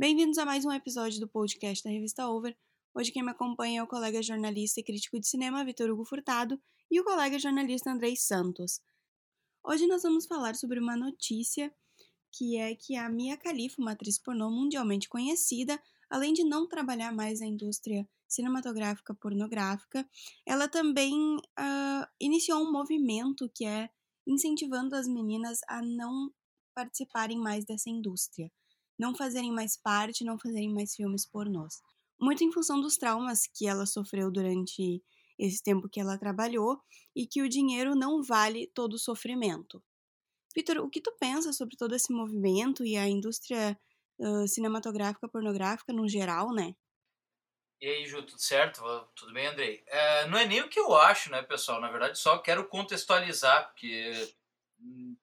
Bem-vindos a mais um episódio do podcast da revista Over. Hoje quem me acompanha é o colega jornalista e crítico de cinema Vitor Hugo Furtado e o colega jornalista Andrei Santos. Hoje nós vamos falar sobre uma notícia que é que a Mia Khalifa, uma atriz pornô mundialmente conhecida, além de não trabalhar mais na indústria cinematográfica pornográfica, ela também uh, iniciou um movimento que é incentivando as meninas a não participarem mais dessa indústria, não fazerem mais parte, não fazerem mais filmes pornôs. Muito em função dos traumas que ela sofreu durante esse tempo que ela trabalhou e que o dinheiro não vale todo o sofrimento. Vitor, o que tu pensa sobre todo esse movimento e a indústria uh, cinematográfica pornográfica no geral, né? E aí, Ju, tudo certo? Tudo bem, Andrei? É, não é nem o que eu acho, né, pessoal? Na verdade, só quero contextualizar, porque hum,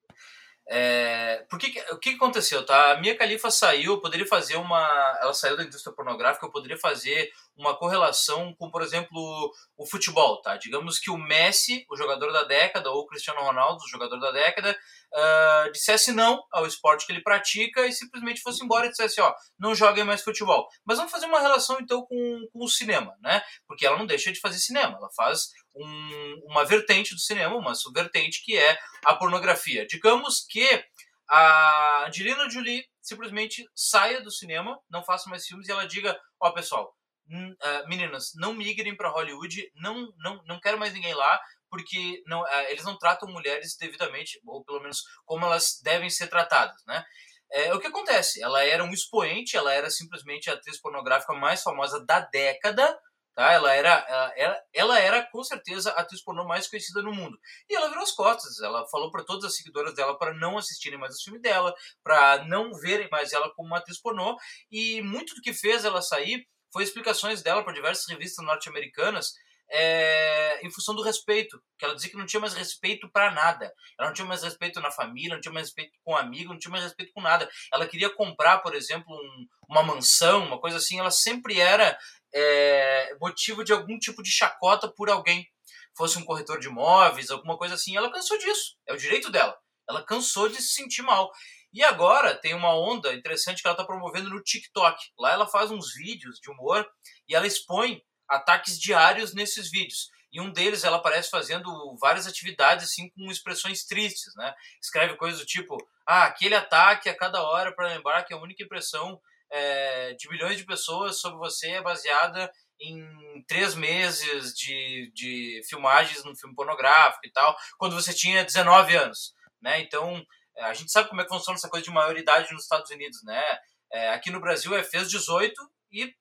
é, por que, o que aconteceu? Tá? A Mia Khalifa saiu, eu poderia fazer uma. Ela saiu da indústria pornográfica, eu poderia fazer uma correlação com, por exemplo, o futebol. Tá? Digamos que o Messi, o jogador da década, ou o Cristiano Ronaldo, o jogador da década, uh, dissesse não ao esporte que ele pratica e simplesmente fosse embora e dissesse: ó, não joguem mais futebol. Mas vamos fazer uma relação então com, com o cinema, né? Porque ela não deixa de fazer cinema, ela faz um, uma vertente do cinema, uma subvertente que é a pornografia. Digamos que a Angelina Jolie simplesmente saia do cinema, não faça mais filmes e ela diga: Ó, oh, pessoal, uh, meninas, não migrem para Hollywood, não, não, não quero mais ninguém lá, porque não, uh, eles não tratam mulheres devidamente, ou pelo menos como elas devem ser tratadas, né? É, o que acontece? Ela era um expoente, ela era simplesmente a atriz pornográfica mais famosa da década, Tá? Ela, era, ela, era, ela era com certeza a atriz pornô mais conhecida no mundo. E ela virou as costas. Ela falou para todas as seguidoras dela para não assistirem mais o filme dela, para não verem mais ela como uma atriz pornô. E muito do que fez ela sair foi explicações dela para diversas revistas norte-americanas é, em função do respeito, que ela dizia que não tinha mais respeito para nada. Ela não tinha mais respeito na família, não tinha mais respeito com um amigo, não tinha mais respeito com nada. Ela queria comprar, por exemplo, um, uma mansão, uma coisa assim. Ela sempre era é, motivo de algum tipo de chacota por alguém. Fosse um corretor de imóveis, alguma coisa assim. Ela cansou disso. É o direito dela. Ela cansou de se sentir mal. E agora tem uma onda interessante que ela está promovendo no TikTok. Lá ela faz uns vídeos de humor e ela expõe ataques diários nesses vídeos. E um deles ela aparece fazendo várias atividades assim com expressões tristes, né? Escreve coisas do tipo: "Ah, aquele ataque a cada hora para lembrar que a única impressão é, de milhões de pessoas sobre você é baseada em três meses de, de filmagens no filme pornográfico e tal, quando você tinha 19 anos, né? Então, a gente sabe como é que funciona essa coisa de maioridade nos Estados Unidos, né? É, aqui no Brasil é fez 18 e,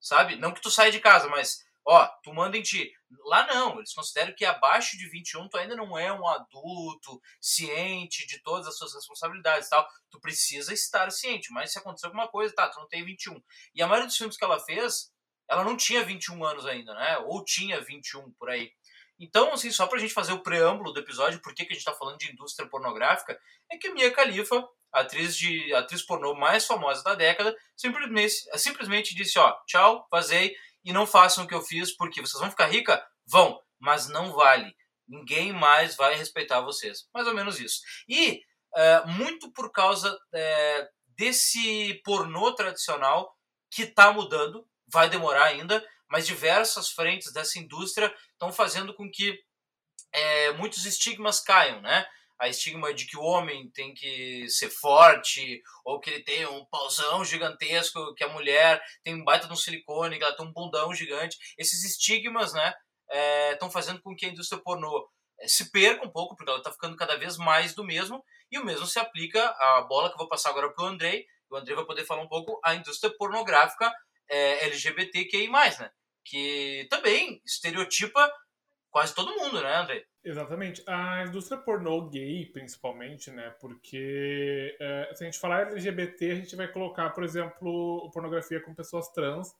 sabe, não que tu saia de casa, mas ó, tu manda em ti. Lá não, eles consideram que abaixo de 21 tu ainda não é um adulto ciente de todas as suas responsabilidades tal. Tu precisa estar ciente, mas se acontecer alguma coisa, tá, tu não tem 21. E a maioria dos filmes que ela fez, ela não tinha 21 anos ainda, né? Ou tinha 21 por aí. Então, assim, só pra gente fazer o preâmbulo do episódio, por que, a gente tá falando de indústria pornográfica, é que Mia Khalifa, atriz de atriz pornô mais famosa da década, simplesmente, simplesmente disse, ó, tchau, vazei, e não façam o que eu fiz, porque vocês vão ficar rica? Vão, mas não vale. Ninguém mais vai respeitar vocês. Mais ou menos isso. E é, muito por causa é, desse pornô tradicional que está mudando, vai demorar ainda, mas diversas frentes dessa indústria estão fazendo com que é, muitos estigmas caiam, né? a estigma de que o homem tem que ser forte, ou que ele tem um pauzão gigantesco, que a mulher tem um baita de um silicone, que ela tem um bundão gigante. Esses estigmas, né, estão é, fazendo com que a indústria pornô é, se perca um pouco, porque ela está ficando cada vez mais do mesmo, e o mesmo se aplica à bola que eu vou passar agora para o Andrei, o Andrei vai poder falar um pouco a indústria pornográfica é, LGBTQI+, né, que também estereotipa quase todo mundo, né, Andrei? Exatamente. A indústria pornô gay, principalmente, né? Porque é, se a gente falar LGBT, a gente vai colocar, por exemplo, pornografia com pessoas trans,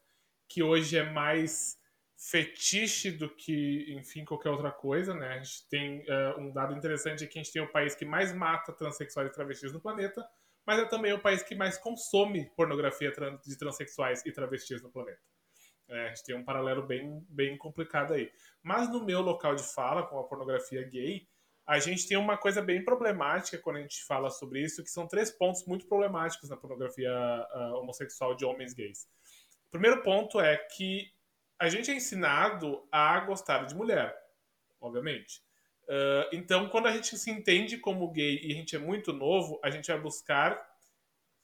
que hoje é mais fetiche do que, enfim, qualquer outra coisa, né? A gente tem uh, um dado interessante que a gente tem o país que mais mata transexuais e travestis no planeta, mas é também o país que mais consome pornografia de transexuais e travestis no planeta. É, a gente tem um paralelo bem, bem complicado aí. Mas no meu local de fala, com a pornografia gay, a gente tem uma coisa bem problemática quando a gente fala sobre isso, que são três pontos muito problemáticos na pornografia uh, homossexual de homens gays. O primeiro ponto é que a gente é ensinado a gostar de mulher, obviamente. Uh, então, quando a gente se entende como gay e a gente é muito novo, a gente vai buscar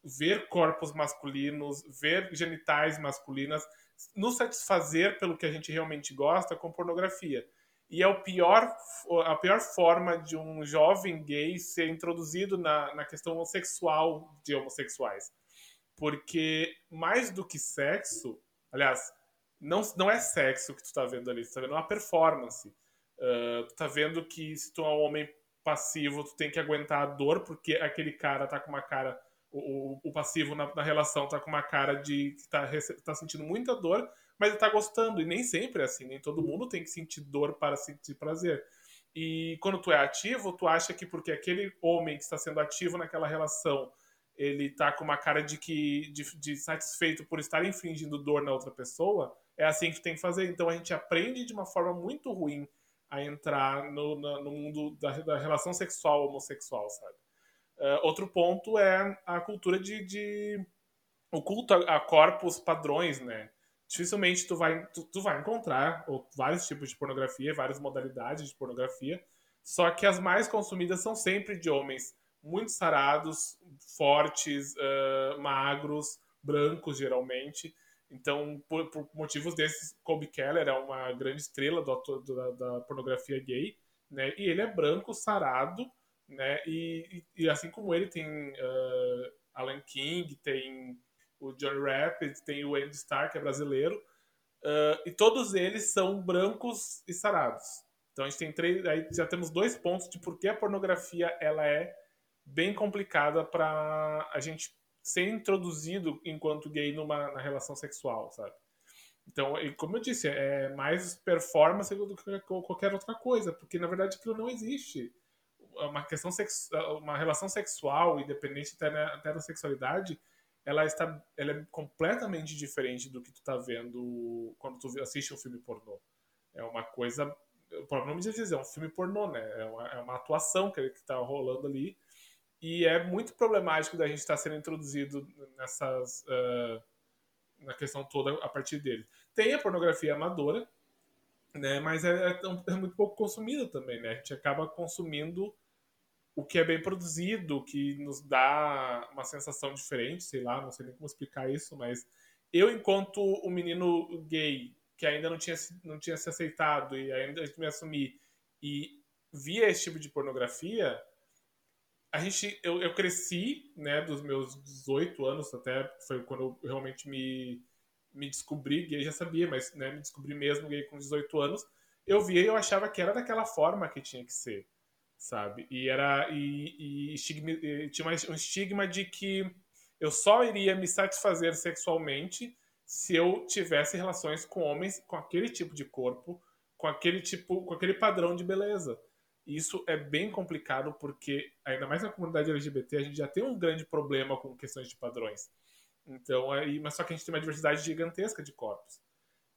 ver corpos masculinos, ver genitais masculinas, nos satisfazer pelo que a gente realmente gosta com pornografia. E é o pior, a pior forma de um jovem gay ser introduzido na, na questão sexual de homossexuais. Porque mais do que sexo, aliás, não, não é sexo que tu tá vendo ali, tu tá vendo uma performance. Uh, tu tá vendo que se tu é um homem passivo, tu tem que aguentar a dor, porque aquele cara tá com uma cara. O, o passivo na, na, relação tá com uma cara de que tá, tá sentindo muita dor, mas tá gostando. E nem sempre é assim, nem todo mundo tem que sentir dor para sentir prazer. E quando tu é ativo, tu acha que porque aquele homem que está sendo ativo naquela relação, ele tá com uma cara de que de, de satisfeito por estar infringindo dor na outra pessoa, é assim que tem que fazer. Então a gente aprende de uma forma muito ruim a entrar no, no mundo da, da, relação sexual homossexual, sabe? Uh, outro ponto é a cultura de, de o culto a, a corpos padrões, né? dificilmente tu vai, tu, tu vai encontrar vários tipos de pornografia, várias modalidades de pornografia, só que as mais consumidas são sempre de homens muito sarados, fortes, uh, magros, brancos geralmente. Então, por, por, motivos desses, Colby Keller é uma grande estrela do, do, da, da, pornografia gay, né? E ele é branco, sarado, né? E, e, e assim como ele tem uh, Alan King, tem o John Rapid, tem o Andy Starr, que é brasileiro, uh, e todos eles são brancos e sarados. Então a gente tem três, aí já temos dois pontos de por que a pornografia ela é bem complicada para a gente ser introduzido enquanto gay numa na relação sexual, sabe? Então, como eu disse, é mais performance do que qualquer outra coisa, porque na verdade aquilo não existe. Uma questão sex... uma relação sexual, independente até da sexualidade, ela está ela é completamente diferente do que tu tá vendo quando tu assiste um filme pornô. É uma coisa, o próprio nome diz, é um filme pornô, né? É uma, é uma atuação que, que tá rolando ali e é muito problemático da gente estar tá sendo introduzido nessas uh, na questão toda a partir dele. Tem a pornografia amadora, né? Mas é, é, é muito pouco consumida também, né? A gente acaba consumindo o que é bem produzido, que nos dá uma sensação diferente, sei lá, não sei nem como explicar isso, mas eu, enquanto um menino gay que ainda não tinha, não tinha se aceitado e ainda me assumir e via esse tipo de pornografia, a gente, eu, eu cresci, né, dos meus 18 anos até, foi quando eu realmente me, me descobri gay, já sabia, mas né, me descobri mesmo gay com 18 anos, eu via e eu achava que era daquela forma que tinha que ser sabe? E era e, e, e tinha um estigma de que eu só iria me satisfazer sexualmente se eu tivesse relações com homens com aquele tipo de corpo, com aquele tipo, com aquele padrão de beleza. E isso é bem complicado porque ainda mais na comunidade LGBT a gente já tem um grande problema com questões de padrões. Então, aí, mas só que a gente tem uma diversidade gigantesca de corpos.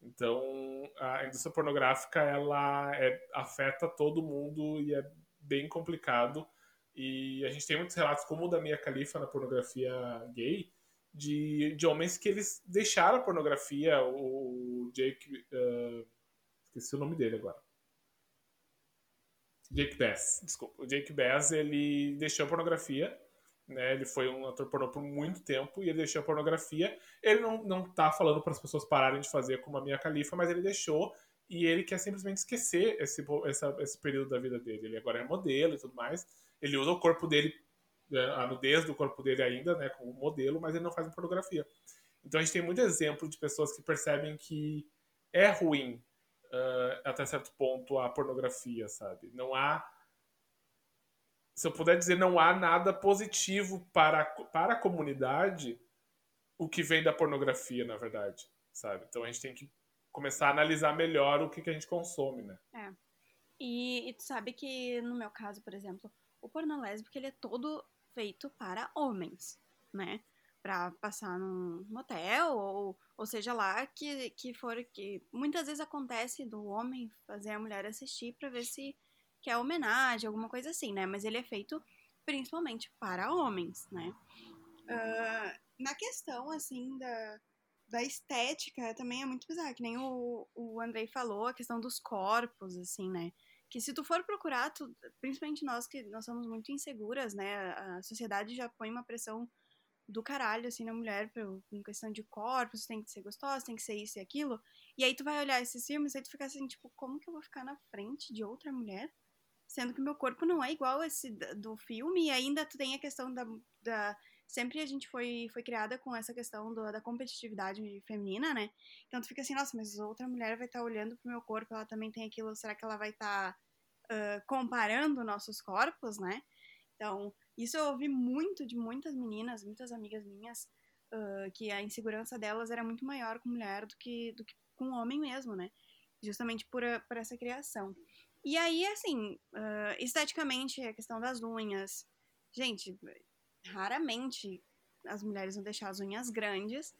Então, a indústria pornográfica ela é, afeta todo mundo e é bem complicado. E a gente tem muitos relatos, como o da Mia Khalifa na pornografia gay, de, de homens que eles deixaram a pornografia. O Jake. Uh, esqueci o nome dele agora. Jake Bass, desculpa. O Jake Bass, ele deixou a pornografia. Né, ele foi um ator pornô por muito tempo e ele deixou a pornografia. Ele não, não tá falando para as pessoas pararem de fazer como a Mia Khalifa, mas ele deixou e ele quer simplesmente esquecer esse, essa, esse período da vida dele. Ele agora é modelo e tudo mais. Ele usa o corpo dele, né, a nudez do corpo dele ainda, né, como modelo, mas ele não faz pornografia. Então a gente tem muito exemplo de pessoas que percebem que é ruim uh, até certo ponto a pornografia, sabe? Não há se eu puder dizer, não há nada positivo para, para a comunidade o que vem da pornografia, na verdade, sabe? Então a gente tem que começar a analisar melhor o que, que a gente consome, né? É. E, e tu sabe que, no meu caso, por exemplo, o porno lésbico, ele é todo feito para homens, né? Pra passar num motel, ou, ou seja lá, que, que for que muitas vezes acontece do homem fazer a mulher assistir para ver se que é homenagem, alguma coisa assim, né? Mas ele é feito principalmente para homens, né? Uh, na questão, assim, da, da estética, também é muito bizarro, que nem o, o Andrei falou, a questão dos corpos, assim, né? Que se tu for procurar, tu, principalmente nós que nós somos muito inseguras, né? A sociedade já põe uma pressão do caralho, assim, na mulher, em questão de corpos, tem que ser gostosa, tem que ser isso e aquilo. E aí tu vai olhar esses filmes e tu fica assim, tipo, como que eu vou ficar na frente de outra mulher? Sendo que meu corpo não é igual esse do filme, e ainda tu tem a questão da. da sempre a gente foi, foi criada com essa questão do, da competitividade feminina, né? Então tu fica assim, nossa, mas outra mulher vai estar tá olhando pro meu corpo, ela também tem aquilo, será que ela vai estar tá, uh, comparando nossos corpos, né? Então, isso eu ouvi muito de muitas meninas, muitas amigas minhas, uh, que a insegurança delas era muito maior com mulher do que, do que com homem mesmo, né? Justamente por, por essa criação. E aí, assim, uh, esteticamente, a questão das unhas. Gente, raramente as mulheres vão deixar as unhas grandes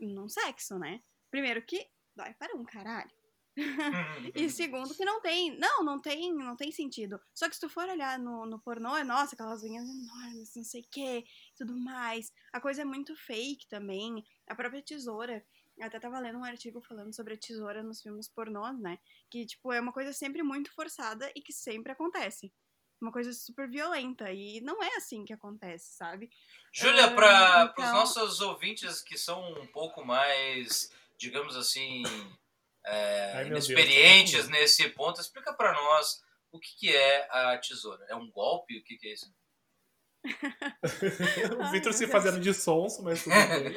num sexo, né? Primeiro que dói para um caralho. e segundo que não tem, não, não tem, não tem sentido. Só que se tu for olhar no, no pornô, é nossa, aquelas unhas enormes, não sei o que, tudo mais. A coisa é muito fake também. A própria tesoura. Eu até tava lendo um artigo falando sobre a tesoura nos filmes pornôs, né? Que, tipo, é uma coisa sempre muito forçada e que sempre acontece. Uma coisa super violenta. E não é assim que acontece, sabe? Júlia, uh, para então... os nossos ouvintes que são um pouco mais, digamos assim, é, Ai, inexperientes Deus, nesse ponto, explica para nós o que, que, é a tesoura. É um golpe? O que, que é isso? o Victor se fazendo de sonso, mas tudo bem.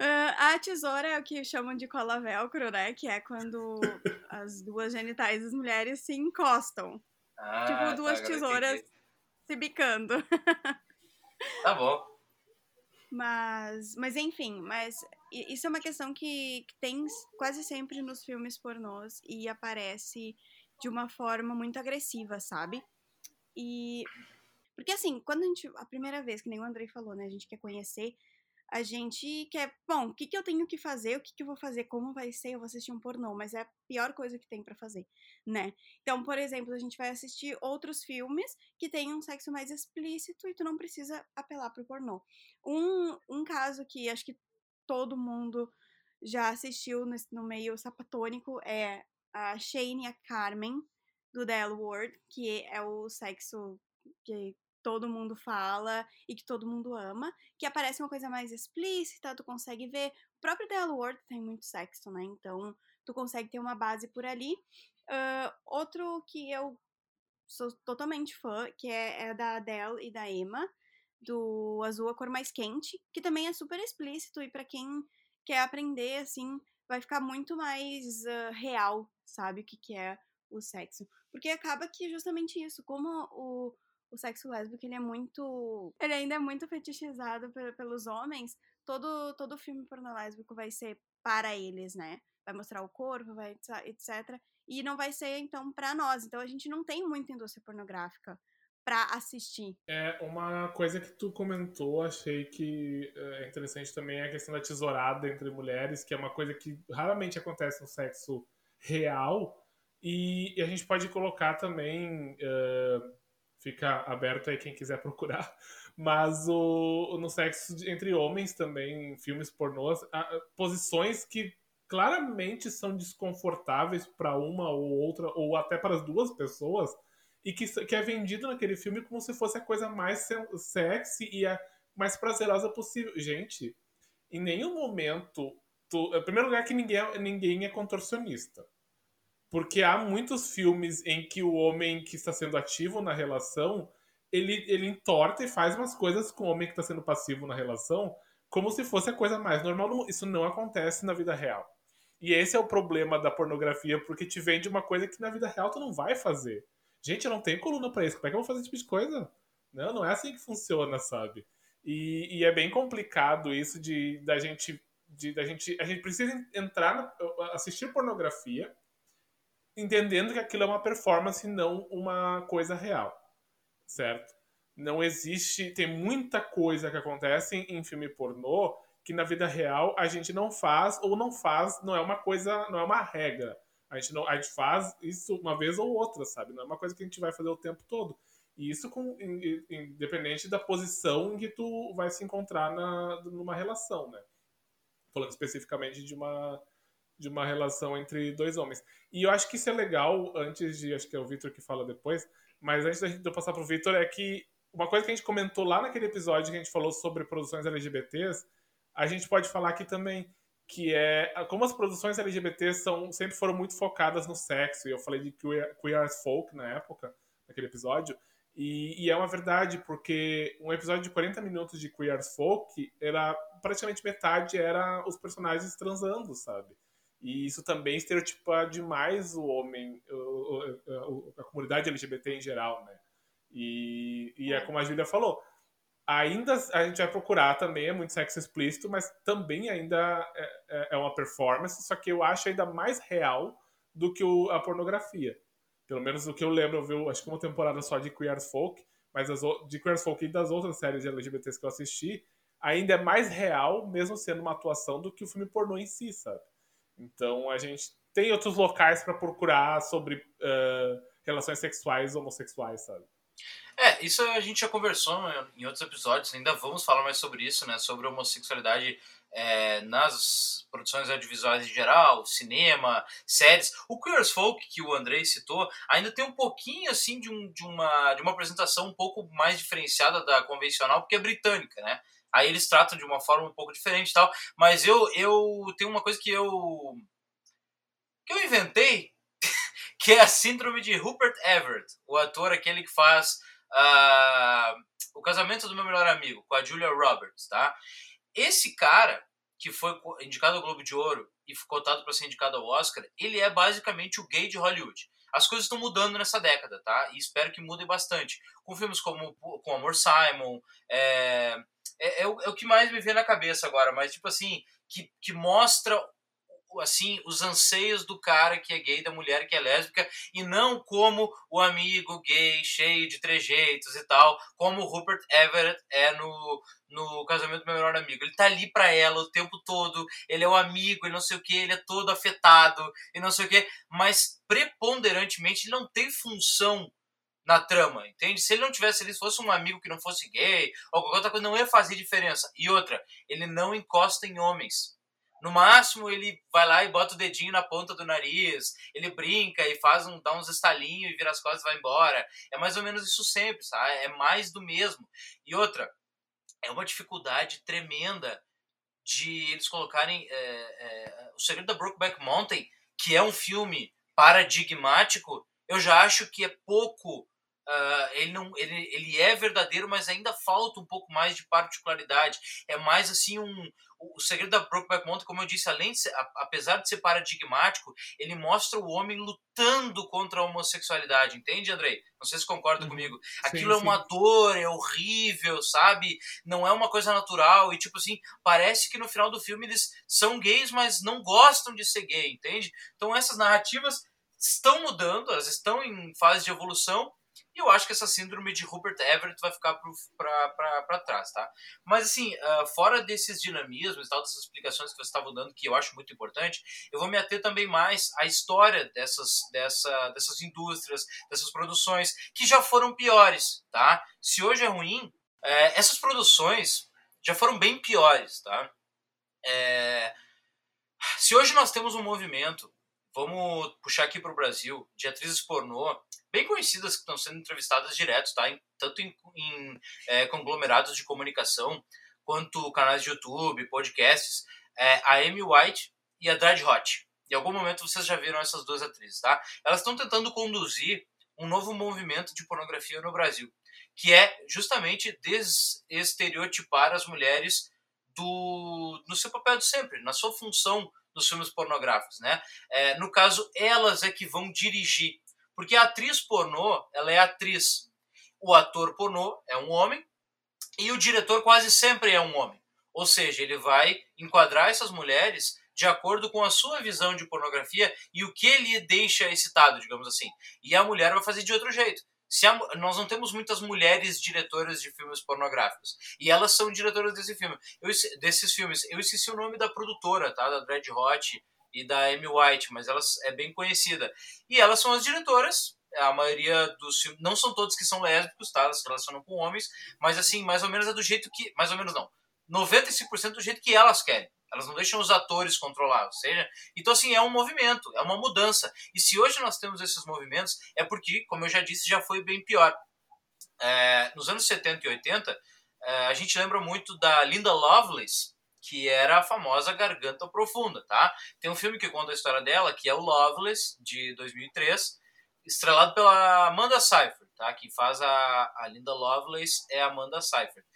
Uh, a tesoura é o que chamam de cola velcro, né? Que é quando as duas genitais das mulheres se encostam. Ah, tipo, tá, duas tá, tesouras se bicando. Tá bom. Mas, mas enfim, mas isso é uma questão que, que tem quase sempre nos filmes pornôs e aparece de uma forma muito agressiva, sabe? E porque assim, quando a gente a primeira vez que nem o Andrei falou, né, a gente quer conhecer a gente quer, bom, o que, que eu tenho que fazer, o que, que eu vou fazer, como vai ser, eu vou assistir um pornô, mas é a pior coisa que tem para fazer, né? Então, por exemplo, a gente vai assistir outros filmes que têm um sexo mais explícito e tu não precisa apelar pro pornô. Um, um caso que acho que todo mundo já assistiu no, no meio sapatônico é a Shane e a Carmen, do The L Word, que é o sexo que todo mundo fala e que todo mundo ama, que aparece uma coisa mais explícita, tu consegue ver. O próprio The L Word tem muito sexo, né? Então, tu consegue ter uma base por ali. Uh, outro que eu sou totalmente fã, que é, é da Adele e da Emma, do Azul a Cor Mais Quente, que também é super explícito e para quem quer aprender, assim, vai ficar muito mais uh, real, sabe, o que, que é o sexo. Porque acaba que justamente isso, como o, o sexo lésbico ele é muito. Ele ainda é muito fetichizado pelos homens. Todo, todo filme pornô lésbico vai ser para eles, né? Vai mostrar o corpo, vai etc. E não vai ser, então, para nós. Então a gente não tem muita indústria pornográfica para assistir. É, uma coisa que tu comentou, achei que é interessante também é a questão da tesourada entre mulheres, que é uma coisa que raramente acontece no sexo real. E, e a gente pode colocar também. Uh, fica aberto aí quem quiser procurar. Mas o, no sexo entre homens também, filmes pornôs, posições que claramente são desconfortáveis para uma ou outra, ou até para as duas pessoas, e que, que é vendido naquele filme como se fosse a coisa mais sexy e a mais prazerosa possível. Gente, em nenhum momento. Tu, em primeiro lugar, que ninguém, é, ninguém é contorcionista. Porque há muitos filmes em que o homem que está sendo ativo na relação, ele, ele entorta e faz umas coisas com o homem que está sendo passivo na relação, como se fosse a coisa mais normal. Isso não acontece na vida real. E esse é o problema da pornografia, porque te vende uma coisa que na vida real tu não vai fazer. Gente, eu não tenho coluna para isso. Como é que eu vou fazer esse tipo de coisa? Não, não é assim que funciona, sabe? E, e é bem complicado isso de da gente de da gente a gente precisa entrar assistir pornografia entendendo que aquilo é uma performance, não uma coisa real, certo? Não existe, tem muita coisa que acontece em, em filme pornô que na vida real a gente não faz ou não faz, não é uma coisa, não é uma regra. A gente, não, a gente faz isso uma vez ou outra, sabe? Não é uma coisa que a gente vai fazer o tempo todo. E isso com, independente da posição em que tu vai se encontrar na, numa relação, né? Falando especificamente de uma, de uma relação entre dois homens. E eu acho que isso é legal, antes de, acho que é o Victor que fala depois, mas antes da gente eu passar pro Victor, é que uma coisa que a gente comentou lá naquele episódio que a gente falou sobre produções LGBTs, a gente pode falar aqui também, que é como as produções LGBT são, sempre foram muito focadas no sexo, e eu falei de queer, queer folk na época, naquele episódio, e, e, é uma verdade, porque um episódio de 40 minutos de Queer Folk era praticamente metade era os personagens transando, sabe? E isso também estereotipa demais o homem, a comunidade LGBT em geral, né? E, e é como a Julia falou, ainda a gente vai procurar também, é muito sexo explícito, mas também ainda é, é, é uma performance, só que eu acho ainda mais real do que o, a pornografia. Pelo menos o que eu lembro, eu vi, acho que uma temporada só de Queer as Folk, mas as, de Queer as Folk e das outras séries de LGBTs que eu assisti, ainda é mais real, mesmo sendo uma atuação, do que o filme pornô em si, sabe? Então a gente tem outros locais para procurar sobre uh, relações sexuais homossexuais, sabe? É, isso a gente já conversou em outros episódios, ainda vamos falar mais sobre isso, né? Sobre homossexualidade é, nas produções audiovisuais em geral, cinema, séries. O Queer as Folk, que o Andrei citou, ainda tem um pouquinho assim de, um, de, uma, de uma apresentação um pouco mais diferenciada da convencional, porque é britânica, né? Aí eles tratam de uma forma um pouco diferente e tal. Mas eu, eu tenho uma coisa que eu. que eu inventei, que é a síndrome de Rupert Everett, o ator aquele que faz uh, o casamento do meu melhor amigo, com a Julia Roberts, tá? Esse cara, que foi indicado ao Globo de Ouro e cotado para ser indicado ao Oscar, ele é basicamente o gay de Hollywood. As coisas estão mudando nessa década, tá? E espero que mudem bastante. Com filmes como com Amor Simon, é, é, é, o, é o que mais me vem na cabeça agora, mas tipo assim, que, que mostra assim os anseios do cara que é gay, da mulher que é lésbica, e não como o amigo gay cheio de trejeitos e tal, como o Rupert Everett é no, no casamento do meu melhor amigo. Ele tá ali para ela o tempo todo, ele é o amigo e não sei o que, ele é todo afetado e não sei o que, mas preponderantemente ele não tem função na trama, entende? Se ele não tivesse ali, se fosse um amigo que não fosse gay ou qualquer outra coisa, não ia fazer diferença. E outra, ele não encosta em homens. No máximo, ele vai lá e bota o dedinho na ponta do nariz, ele brinca e faz um, dá uns estalinhos e vira as costas e vai embora. É mais ou menos isso sempre, sabe? É mais do mesmo. E outra, é uma dificuldade tremenda de eles colocarem é, é, O Segredo da Brokeback Mountain, que é um filme paradigmático, eu já acho que é pouco Uh, ele, não, ele, ele é verdadeiro, mas ainda falta um pouco mais de particularidade. É mais assim um. O segredo da Brokeback Mountain, como eu disse, além de ser, apesar de ser paradigmático, ele mostra o homem lutando contra a homossexualidade, entende, Andrei? Não sei se concorda uhum. comigo. Aquilo sim, é uma dor, é horrível, sabe? Não é uma coisa natural. E, tipo assim, parece que no final do filme eles são gays, mas não gostam de ser gay, entende? Então essas narrativas estão mudando, elas estão em fase de evolução e eu acho que essa síndrome de Rupert Everett vai ficar para trás, tá? Mas, assim, uh, fora desses dinamismos e tal, dessas explicações que você estava dando, que eu acho muito importante, eu vou me ater também mais à história dessas, dessa, dessas indústrias, dessas produções, que já foram piores, tá? Se hoje é ruim, é, essas produções já foram bem piores, tá? É, se hoje nós temos um movimento vamos puxar aqui para o Brasil, de atrizes pornô, bem conhecidas que estão sendo entrevistadas direto, tá? Em, tanto em, em é, conglomerados de comunicação, quanto canais de YouTube, podcasts, é, a Amy White e a Dread Hot. Em algum momento vocês já viram essas duas atrizes, tá? Elas estão tentando conduzir um novo movimento de pornografia no Brasil, que é justamente desestereotipar as mulheres do, no seu papel de sempre, na sua função nos filmes pornográficos, né? É, no caso, elas é que vão dirigir, porque a atriz pornô, ela é atriz, o ator pornô é um homem e o diretor quase sempre é um homem. Ou seja, ele vai enquadrar essas mulheres de acordo com a sua visão de pornografia e o que ele deixa excitado, digamos assim. E a mulher vai fazer de outro jeito a, nós não temos muitas mulheres diretoras de filmes pornográficos e elas são diretoras desse filme, eu, desses filmes. Eu esqueci o nome da produtora, tá? Da Dread Hot e da Amy White, mas ela é bem conhecida. E elas são as diretoras. A maioria dos filmes, não são todos que são lésbicos, tá? Elas se relacionam com homens, mas assim, mais ou menos é do jeito que, mais ou menos não, 95% do jeito que elas querem. Elas não deixam os atores controlar, ou seja, então assim é um movimento, é uma mudança. E se hoje nós temos esses movimentos, é porque, como eu já disse, já foi bem pior. É, nos anos 70 e 80, é, a gente lembra muito da Linda Lovelace, que era a famosa Garganta Profunda, tá? Tem um filme que conta a história dela, que é o Loveless, de 2003, estrelado pela Amanda Seyfried, tá? Quem faz a, a Linda Lovelace é a Amanda Seyfried.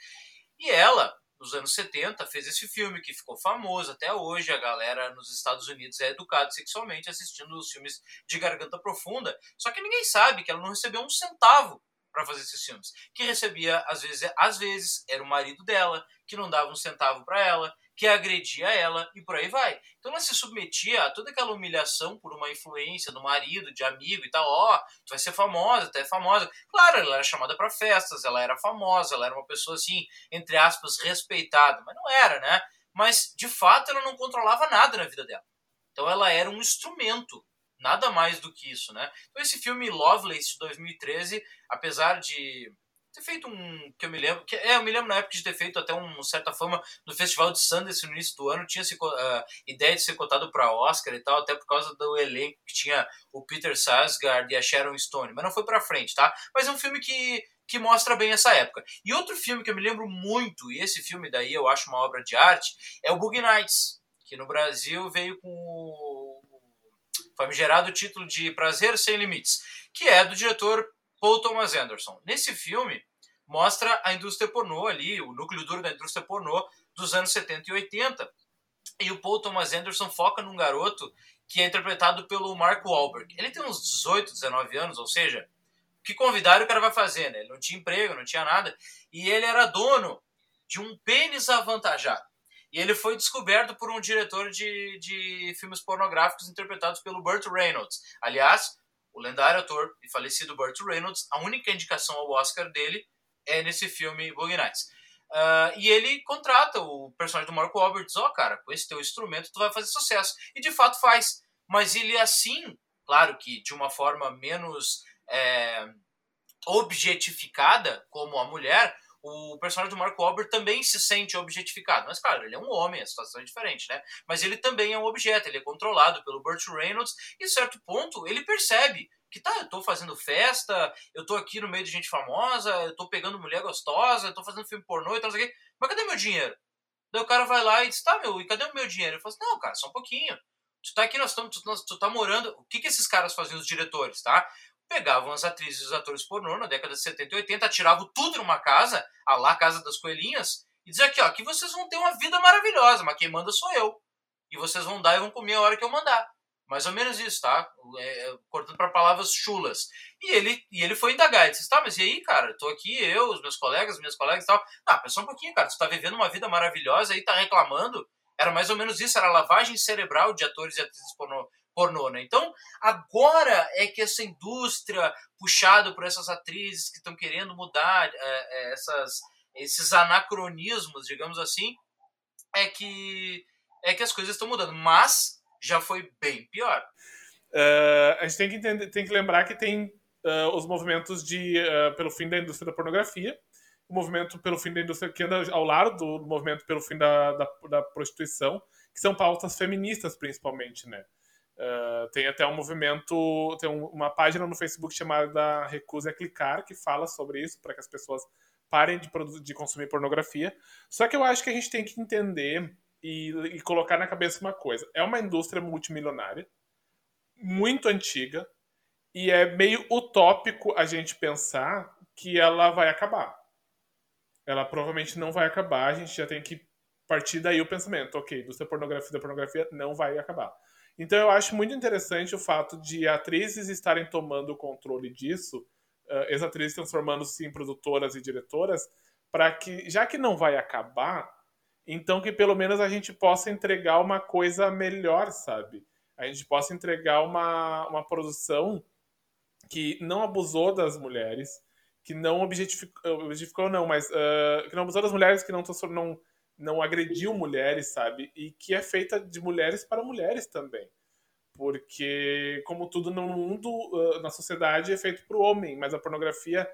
E ela, nos anos 70, fez esse filme que ficou famoso até hoje. A galera nos Estados Unidos é educada sexualmente assistindo os filmes de Garganta Profunda. Só que ninguém sabe que ela não recebeu um centavo para fazer esses filmes. Que recebia, às vezes, às vezes, era o marido dela, que não dava um centavo para ela, que agredia ela e por aí vai. Então ela se submetia a toda aquela humilhação por uma influência do marido, de amigo e tal. Ó, oh, tu vai ser famosa, tu é famosa. Claro, ela era chamada para festas, ela era famosa, ela era uma pessoa assim, entre aspas, respeitada, mas não era, né? Mas de fato ela não controlava nada na vida dela. Então ela era um instrumento Nada mais do que isso, né? Então esse filme Lovelace de 2013, apesar de ter feito um que eu me lembro que é eu me lembro na época de ter feito até uma certa fama no festival de Sundance no início do ano tinha se, uh, ideia de ser cotado para Oscar e tal até por causa do elenco que tinha o Peter Sarsgaard e a Sharon Stone mas não foi para frente tá? Mas é um filme que que mostra bem essa época. E outro filme que eu me lembro muito e esse filme daí eu acho uma obra de arte é o Boogie Nights que no Brasil veio com famigerado título de Prazer Sem Limites, que é do diretor Paul Thomas Anderson. Nesse filme, mostra a indústria pornô ali, o núcleo duro da indústria pornô dos anos 70 e 80. E o Paul Thomas Anderson foca num garoto que é interpretado pelo Mark Wahlberg. Ele tem uns 18, 19 anos, ou seja, que convidaram o cara vai fazer, né? Ele não tinha emprego, não tinha nada. E ele era dono de um pênis avantajado. E ele foi descoberto por um diretor de, de filmes pornográficos interpretados pelo Burt Reynolds. Aliás, o lendário ator e falecido Burt Reynolds, a única indicação ao Oscar dele é nesse filme Boogie Nights. Uh, e ele contrata o personagem do Mark Wahlberg diz, ó, oh, cara, com esse teu instrumento tu vai fazer sucesso. E de fato faz. Mas ele assim, claro que de uma forma menos é, objetificada, como a mulher, o personagem do Mark Wahlberg também se sente objetificado. Mas, claro, ele é um homem, a situação é diferente, né? Mas ele também é um objeto, ele é controlado pelo Burt Reynolds e, certo ponto, ele percebe que tá, eu tô fazendo festa, eu tô aqui no meio de gente famosa, eu tô pegando mulher gostosa, eu tô fazendo filme pornô e tal, quê, mas cadê meu dinheiro? Daí o cara vai lá e diz, tá, meu, e cadê o meu dinheiro? Eu falo assim, não, cara, só um pouquinho. Tu tá aqui, nós estamos, tu, tu tá morando. O que que esses caras faziam, os diretores, tá? Pegavam as atrizes e os atores pornô na década de 70 e 80, tiravam tudo numa casa, a lá Casa das Coelhinhas, e diziam aqui, ó, aqui vocês vão ter uma vida maravilhosa, mas quem manda sou eu. E vocês vão dar e vão comer a hora que eu mandar. Mais ou menos isso, tá? É, é cortando para palavras chulas. E ele, e ele foi indagar. Ele disse, tá, mas e aí, cara? Tô aqui, eu, os meus colegas, minhas colegas e tal. Ah, pensa um pouquinho, cara. Tu tá vivendo uma vida maravilhosa e tá reclamando. Era mais ou menos isso, era lavagem cerebral de atores e atrizes pornô pornô, né? Então, agora é que essa indústria, puxada por essas atrizes que estão querendo mudar é, é, essas, esses anacronismos, digamos assim, é que, é que as coisas estão mudando. Mas já foi bem pior. Uh, a gente tem que, entender, tem que lembrar que tem uh, os movimentos de, uh, pelo fim da indústria da pornografia, o movimento pelo fim da indústria que anda ao lado do movimento pelo fim da, da, da prostituição, que são pautas feministas principalmente, né? Uh, tem até um movimento, tem um, uma página no Facebook chamada Recusa é Clicar, que fala sobre isso, para que as pessoas parem de, de consumir pornografia. Só que eu acho que a gente tem que entender e, e colocar na cabeça uma coisa: é uma indústria multimilionária, muito antiga, e é meio utópico a gente pensar que ela vai acabar. Ela provavelmente não vai acabar, a gente já tem que partir daí o pensamento, ok, indústria pornografia da pornografia não vai acabar. Então eu acho muito interessante o fato de atrizes estarem tomando o controle disso, ex-atrizes transformando-se em produtoras e diretoras, para que, já que não vai acabar, então que pelo menos a gente possa entregar uma coisa melhor, sabe? A gente possa entregar uma, uma produção que não abusou das mulheres, que não objetificou, objetificou não, mas uh, que não abusou das mulheres, que não, não não agrediu mulheres, sabe? E que é feita de mulheres para mulheres também. Porque, como tudo no mundo, na sociedade, é feito para o homem, mas a pornografia.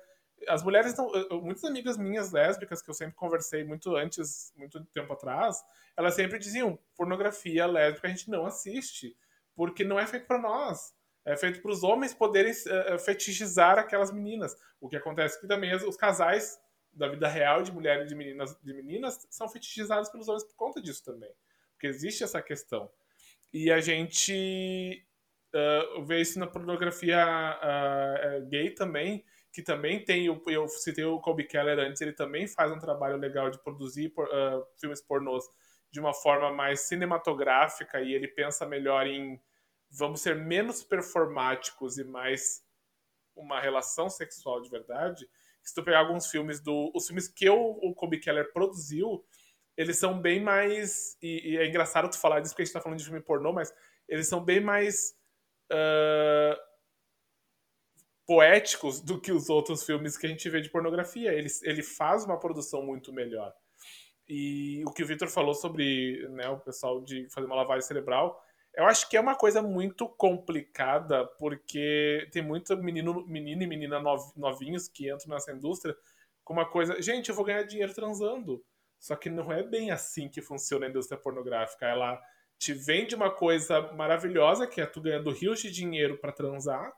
As mulheres. Muitas amigas minhas lésbicas, que eu sempre conversei muito antes, muito tempo atrás, elas sempre diziam: pornografia lésbica a gente não assiste, porque não é feito para nós. É feito para os homens poderem uh, fetichizar aquelas meninas. O que acontece que também os casais da vida real de mulheres e de meninas, de meninas são fetichizadas pelos homens por conta disso também. Porque existe essa questão. E a gente uh, vê isso na pornografia uh, gay também, que também tem, eu citei o Colby Keller antes, ele também faz um trabalho legal de produzir uh, filmes pornôs de uma forma mais cinematográfica e ele pensa melhor em vamos ser menos performáticos e mais uma relação sexual de verdade se tu pegar alguns filmes do. Os filmes que eu, o Kobe Keller produziu, eles são bem mais. E, e, é engraçado tu falar disso porque a gente tá falando de filme pornô, mas eles são bem mais. Uh, poéticos do que os outros filmes que a gente vê de pornografia. Ele, ele faz uma produção muito melhor. E o que o Victor falou sobre né, o pessoal de fazer uma lavagem cerebral, eu acho que é uma coisa muito complicada, porque tem muito menino, menino e menina novinhos que entram nessa indústria com uma coisa. Gente, eu vou ganhar dinheiro transando. Só que não é bem assim que funciona a indústria pornográfica. Ela te vende uma coisa maravilhosa, que é tu ganhando rios de dinheiro para transar,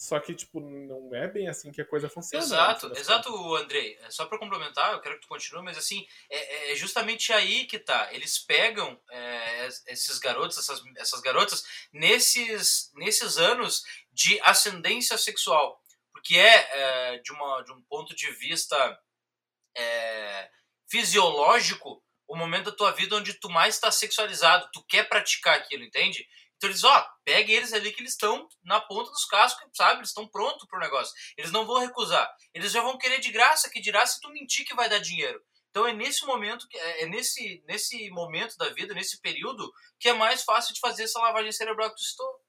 só que, tipo, não é bem assim que a coisa funciona. Exato, né? exato, Andrei. É, só para complementar, eu quero que tu continue, mas assim, é, é justamente aí que tá. Eles pegam é, esses garotos, essas, essas garotas, nesses, nesses anos de ascendência sexual. Porque é, é de, uma, de um ponto de vista é, fisiológico, o momento da tua vida onde tu mais está sexualizado, tu quer praticar aquilo, entende? Então eles, ó, pegue eles ali que eles estão na ponta dos cascos, sabe? Eles estão prontos pro negócio. Eles não vão recusar. Eles já vão querer de graça, que dirá se tu mentir que vai dar dinheiro. Então é nesse momento, é, é nesse, nesse momento da vida, nesse período, que é mais fácil de fazer essa lavagem cerebral que tu citou.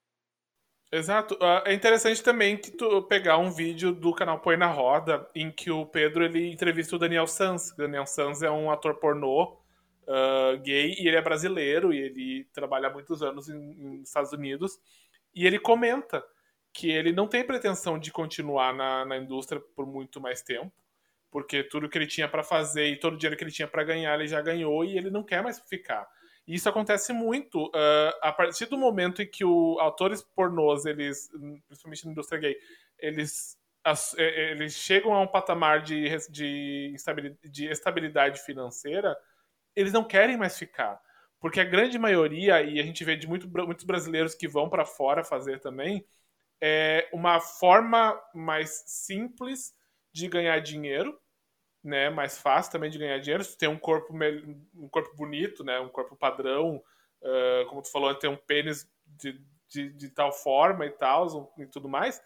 Exato. Ah, é interessante também que tu pegar um vídeo do canal Põe na Roda, em que o Pedro ele entrevista o Daniel Sanz. O Daniel Sanz é um ator pornô uh, gay e ele é brasileiro e ele trabalha há muitos anos nos Estados Unidos. E ele comenta que ele não tem pretensão de continuar na, na indústria por muito mais tempo, porque tudo que ele tinha para fazer e todo o dinheiro que ele tinha para ganhar ele já ganhou e ele não quer mais ficar. E isso acontece muito uh, a partir do momento em que os autores pornôs, eles, principalmente na indústria gay, eles, as, eles chegam a um patamar de, de, de estabilidade financeira, eles não querem mais ficar. Porque a grande maioria, e a gente vê de muito, muitos brasileiros que vão para fora fazer também, é uma forma mais simples de ganhar dinheiro, né? Mais fácil também de ganhar dinheiro. Se tu tem um corpo, um corpo bonito, né? Um corpo padrão, uh, como tu falou, ter um pênis de, de, de, tal forma e tal, e tudo mais,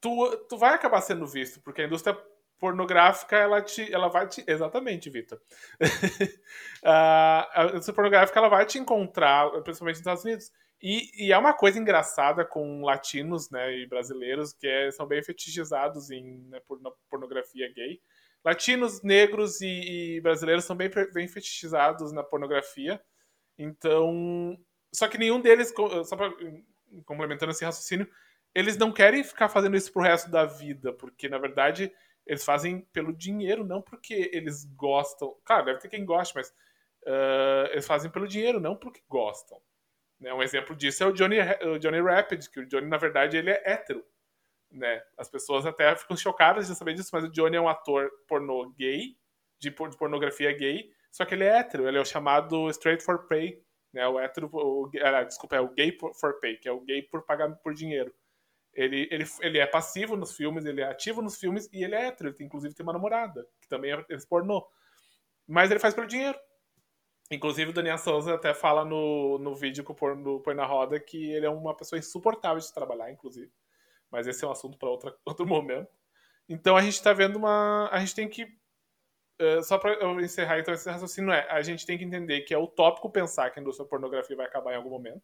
tu, tu vai acabar sendo visto, porque a indústria pornográfica, ela, te, ela vai te. Exatamente, Vitor. a indústria pornográfica ela vai te encontrar, principalmente nos Estados Unidos. E, e, é uma coisa engraçada com latinos né, e brasileiros que é, são bem fetichizados em né, pornografia gay. Latinos, negros e, e, brasileiros são bem, bem fetichizados na pornografia. Então. Só que nenhum deles, só pra, complementando esse raciocínio, eles não querem ficar fazendo isso pro resto da vida, porque na verdade eles fazem pelo dinheiro, não porque eles gostam. Claro, deve ter quem goste, mas uh, eles fazem pelo dinheiro, não porque gostam. Né? Um exemplo disso é o Johnny, o Johnny Rapid, que o Johnny, na verdade, ele é hétero. Né? As pessoas até ficam chocadas de saber disso, mas o Johnny é um ator pornô gay, de pornografia gay, só que ele é hétero, ele é o chamado straight for pay, né? O hétero, o, uh, desculpa, é o gay for pay, que é o gay por pagar por dinheiro. Ele, ele, ele é passivo nos filmes, ele é ativo nos filmes e ele é hétero. Ele tem, inclusive tem uma namorada, que também é pornô. Mas ele faz pelo dinheiro. Inclusive o Daniel Souza até fala no, no vídeo que o Põe na Roda que ele é uma pessoa insuportável de trabalhar, inclusive. Mas esse é um assunto para outro momento. Então a gente está vendo uma. A gente tem que. Uh, só para eu encerrar então esse raciocínio é: a gente tem que entender que é utópico pensar que a indústria pornografia vai acabar em algum momento.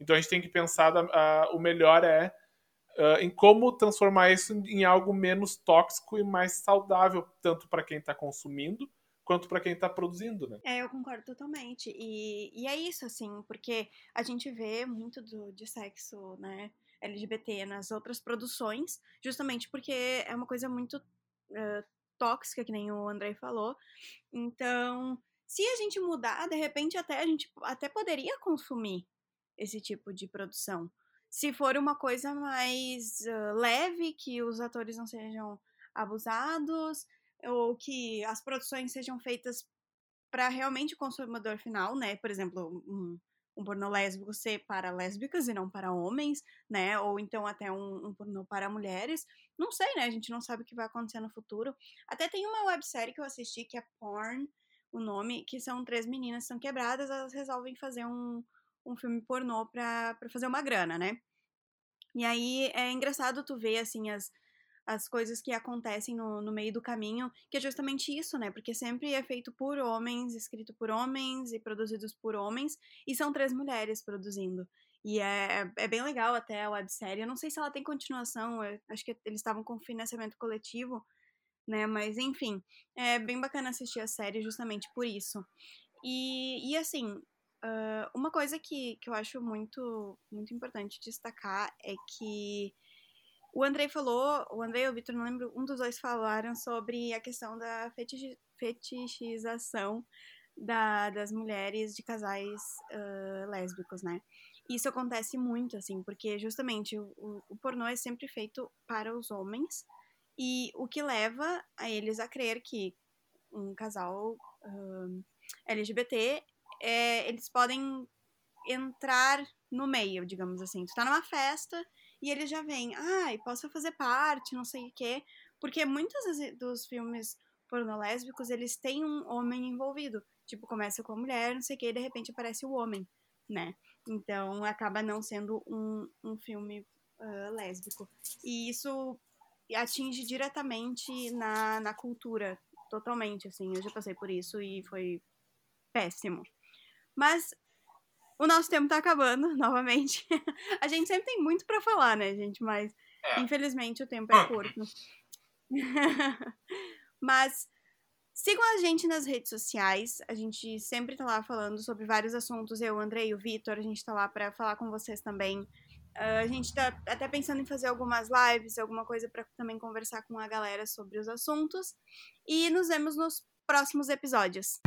Então a gente tem que pensar: da, uh, o melhor é uh, em como transformar isso em algo menos tóxico e mais saudável, tanto para quem está consumindo quanto para quem está produzindo, né? É, eu concordo totalmente. E, e é isso, assim, porque a gente vê muito do, de sexo, né, LGBT nas outras produções, justamente porque é uma coisa muito uh, tóxica, que nem o André falou. Então, se a gente mudar, de repente até a gente até poderia consumir esse tipo de produção. Se for uma coisa mais uh, leve, que os atores não sejam abusados, ou que as produções sejam feitas para realmente o consumidor final, né? Por exemplo, um, um pornô lésbico ser para lésbicas e não para homens, né? Ou então até um, um pornô para mulheres. Não sei, né? A gente não sabe o que vai acontecer no futuro. Até tem uma websérie que eu assisti que é Porn, o nome, que são três meninas que são quebradas, elas resolvem fazer um, um filme pornô pra fazer uma grana, né? E aí é engraçado tu ver, assim, as, as coisas que acontecem no, no meio do caminho, que é justamente isso, né? Porque sempre é feito por homens, escrito por homens e produzidos por homens, e são três mulheres produzindo. E é, é bem legal até a websérie. Eu não sei se ela tem continuação, acho que eles estavam com financiamento coletivo, né? Mas enfim, é bem bacana assistir a série justamente por isso. E, e assim, uh, uma coisa que, que eu acho muito, muito importante destacar é que o Andrei falou, o Andrei e o Vitor, não lembro, um dos dois falaram sobre a questão da fetich, fetichização da, das mulheres de casais uh, lésbicos, né? Isso acontece muito, assim, porque justamente o, o, pornô é sempre feito para os homens e o que leva a eles a crer que um casal uh, LGBT, é, eles podem entrar no meio, digamos assim. Tu tá numa festa e ele já vem, ai, posso fazer parte, não sei o quê. Porque muitos dos filmes pornolésbicos, eles têm um homem envolvido. Tipo, começa com a mulher, não sei o quê, e de repente aparece o homem, né? Então, acaba não sendo um, um filme uh, lésbico. E isso atinge diretamente na, na cultura, totalmente, assim. Eu já passei por isso e foi péssimo. Mas o nosso tempo tá acabando, novamente. a gente sempre tem muito para falar, né, gente? Mas, é. infelizmente, o tempo é curto. Mas sigam a gente nas redes sociais. A gente sempre tá lá falando sobre vários assuntos. Eu, o Andrei e o Vitor, a gente tá lá para falar com vocês também. Uh, a gente tá até pensando em fazer algumas lives, alguma coisa para também conversar com a galera sobre os assuntos. E nos vemos nos próximos episódios.